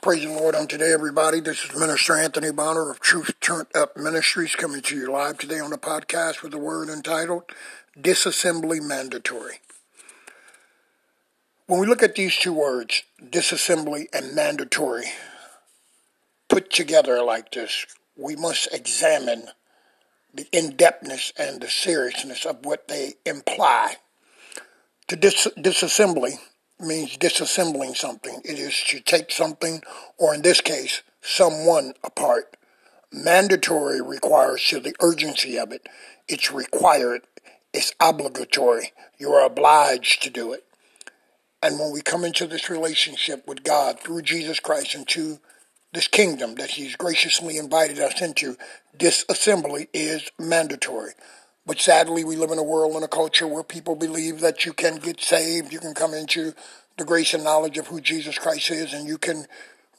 Praise the Lord on today, everybody. This is Minister Anthony Bonner of Truth Turned Up Ministries coming to you live today on the podcast with a word entitled Disassembly Mandatory. When we look at these two words, disassembly and mandatory, put together like this, we must examine the in depthness and the seriousness of what they imply. To dis- disassembly means disassembling something. It is to take something, or in this case, someone apart. Mandatory requires to the urgency of it. It's required. It's obligatory. You are obliged to do it. And when we come into this relationship with God through Jesus Christ into this kingdom that He's graciously invited us into, disassembly is mandatory. But sadly, we live in a world and a culture where people believe that you can get saved, you can come into the grace and knowledge of who Jesus Christ is, and you can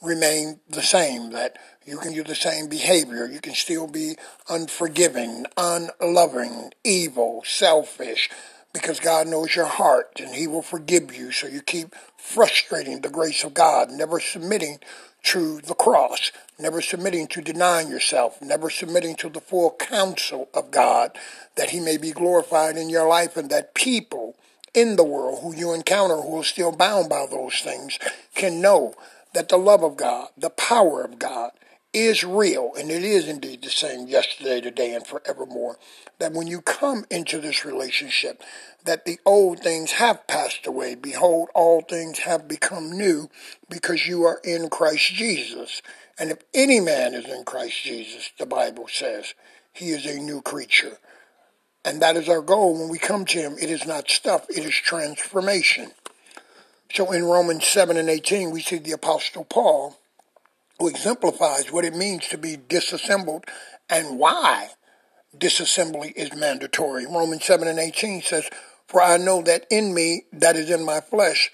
remain the same, that you can do the same behavior. You can still be unforgiving, unloving, evil, selfish, because God knows your heart and He will forgive you. So you keep frustrating the grace of God, never submitting to the cross, never submitting to denying yourself, never submitting to the full counsel of God, that He may be glorified in your life, and that people in the world who you encounter who are still bound by those things can know that the love of God, the power of God, is real, and it is indeed the same yesterday, today, and forevermore. That when you come into this relationship, that the old things have passed away. Behold, all things have become new because you are in Christ Jesus. And if any man is in Christ Jesus, the Bible says, he is a new creature. And that is our goal when we come to him. It is not stuff, it is transformation. So in Romans 7 and 18, we see the Apostle Paul who exemplifies what it means to be disassembled and why disassembly is mandatory. Romans 7 and 18 says, For I know that in me, that is in my flesh,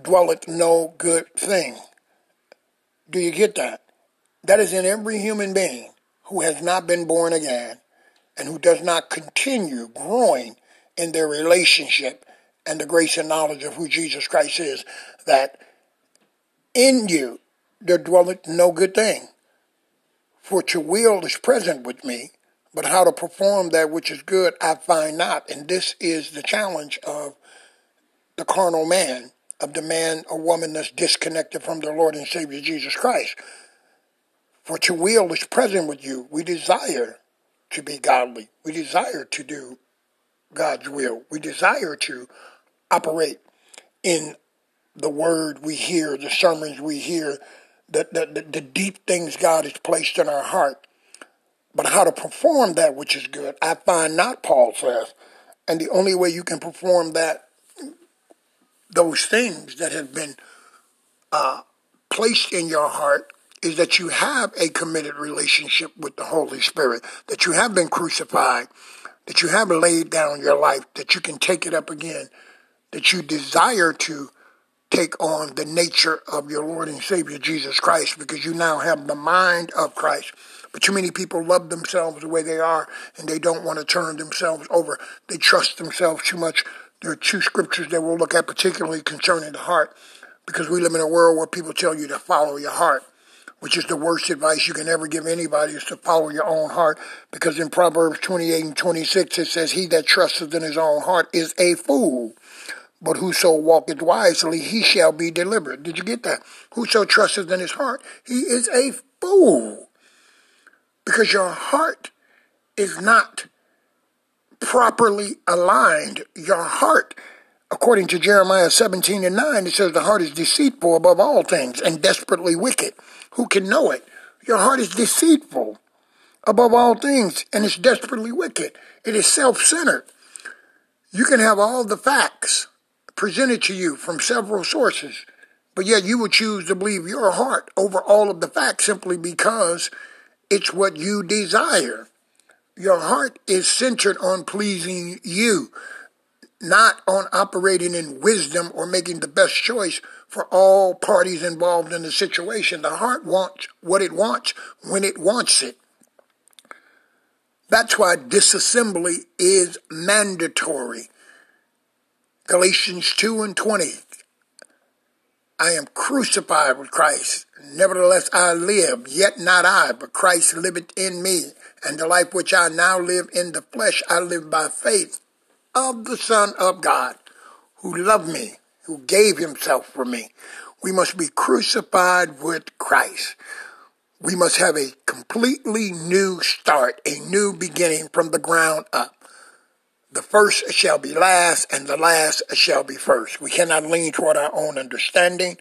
dwelleth no good thing. Do you get that? That is in every human being who has not been born again and who does not continue growing in their relationship and the grace and knowledge of who Jesus Christ is, that in you there dwelleth no good thing. For to will is present with me, but how to perform that which is good I find not. And this is the challenge of the carnal man, of the man or woman that's disconnected from the Lord and Savior Jesus Christ. For to will is present with you. We desire to be godly. We desire to do God's will. We desire to operate in the word we hear, the sermons we hear, the, the, the, deep things God has placed in our heart. But how to perform that which is good, I find not, Paul says. And the only way you can perform that, those things that have been uh, placed in your heart, is that you have a committed relationship with the Holy Spirit, that you have been crucified, that you have laid down your life, that you can take it up again, that you desire to take on the nature of your Lord and Savior Jesus Christ because you now have the mind of Christ. But too many people love themselves the way they are and they don't want to turn themselves over. They trust themselves too much. There are two scriptures that we'll look at particularly concerning the heart because we live in a world where people tell you to follow your heart which is the worst advice you can ever give anybody, is to follow your own heart. Because in Proverbs 28 and 26, it says, He that trusteth in his own heart is a fool. But whoso walketh wisely, he shall be delivered. Did you get that? Whoso trusteth in his heart, he is a fool. Because your heart is not properly aligned. Your heart, according to Jeremiah 17 and 9, it says the heart is deceitful above all things and desperately wicked. Who can know it? Your heart is deceitful above all things and it's desperately wicked. It is self centered. You can have all the facts presented to you from several sources, but yet you would choose to believe your heart over all of the facts simply because it's what you desire. Your heart is centered on pleasing you, not on operating in wisdom or making the best choice for all parties involved in the situation. The heart wants what it wants when it wants it. That's why disassembly is mandatory. Galatians 2 and 20. I am crucified with Christ. Nevertheless, I live, yet not I, but Christ liveth in me. And the life which I now live in the flesh, I live by faith of the Son of God, who loved me, who gave himself for me. We must be crucified with Christ. We must have a completely new start, a new beginning from the ground up. The first shall be last, and the last shall be first. We cannot lean toward our own understanding.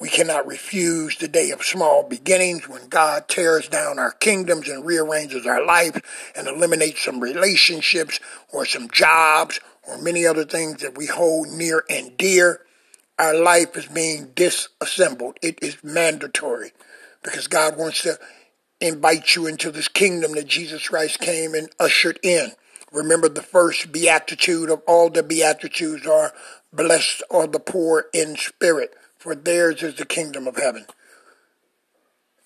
We cannot refuse the day of small beginnings when God tears down our kingdoms and rearranges our life and eliminates some relationships or some jobs or many other things that we hold near and dear. Our life is being disassembled. It is mandatory because God wants to invite you into this kingdom that Jesus Christ came and ushered in. Remember the first beatitude of all the beatitudes are blessed are the poor in spirit, for theirs is the kingdom of heaven.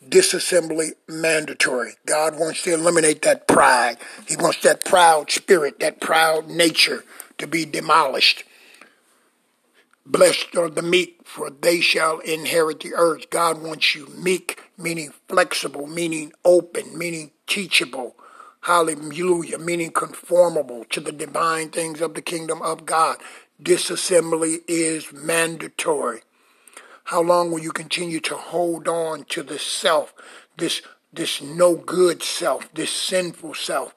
Disassembly mandatory. God wants to eliminate that pride. He wants that proud spirit, that proud nature to be demolished. Blessed are the meek, for they shall inherit the earth. God wants you meek, meaning flexible, meaning open, meaning teachable Hallelujah, meaning conformable to the divine things of the kingdom of God. Disassembly is mandatory. How long will you continue to hold on to the self, this, this no good self, this sinful self,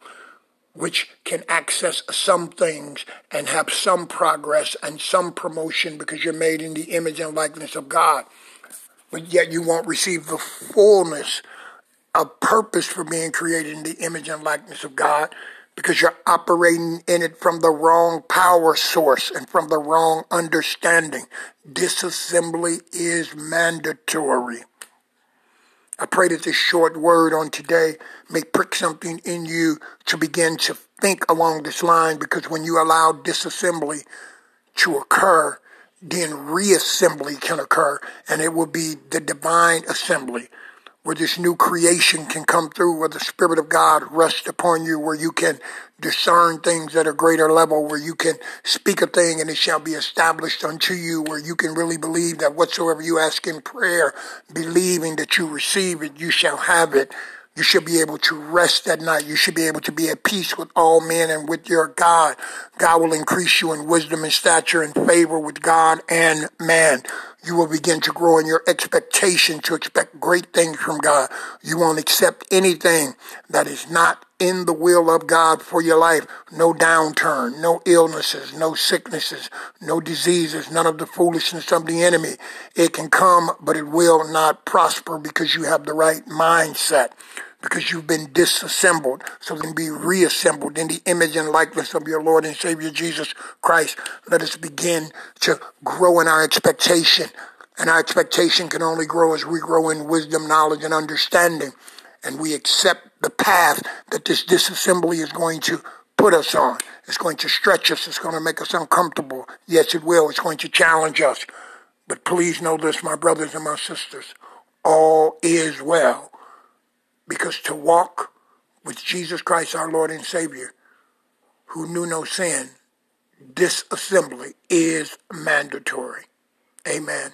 which can access some things and have some progress and some promotion because you're made in the image and likeness of God? But yet you won't receive the fullness a purpose for being created in the image and likeness of God because you're operating in it from the wrong power source and from the wrong understanding. Disassembly is mandatory. I pray that this short word on today may prick something in you to begin to think along this line because when you allow disassembly to occur, then reassembly can occur and it will be the divine assembly where this new creation can come through, where the Spirit of God rests upon you, where you can discern things at a greater level, where you can speak a thing and it shall be established unto you, where you can really believe that whatsoever you ask in prayer, believing that you receive it, you shall have it. You should be able to rest at night. You should be able to be at peace with all men and with your God. God will increase you in wisdom and stature and favor with God and man you will begin to grow in your expectation to expect great things from God. You won't accept anything that is not in the will of God for your life. No downturn, no illnesses, no sicknesses, no diseases, none of the foolishness of the enemy. It can come, but it will not prosper because you have the right mindset because you've been disassembled so they can be reassembled in the image and likeness of your Lord and Savior Jesus Christ. Let us begin to grow in our expectation. And our expectation can only grow as we grow in wisdom, knowledge, and understanding. And we accept the path that this disassembly is going to put us on. It's going to stretch us. It's going to make us uncomfortable. Yes, it will. It's going to challenge us. But please know this, my brothers and my sisters. All is well because to walk with Jesus Christ, our Lord and Savior, who knew no sin, disassembly is mandatory. Amen.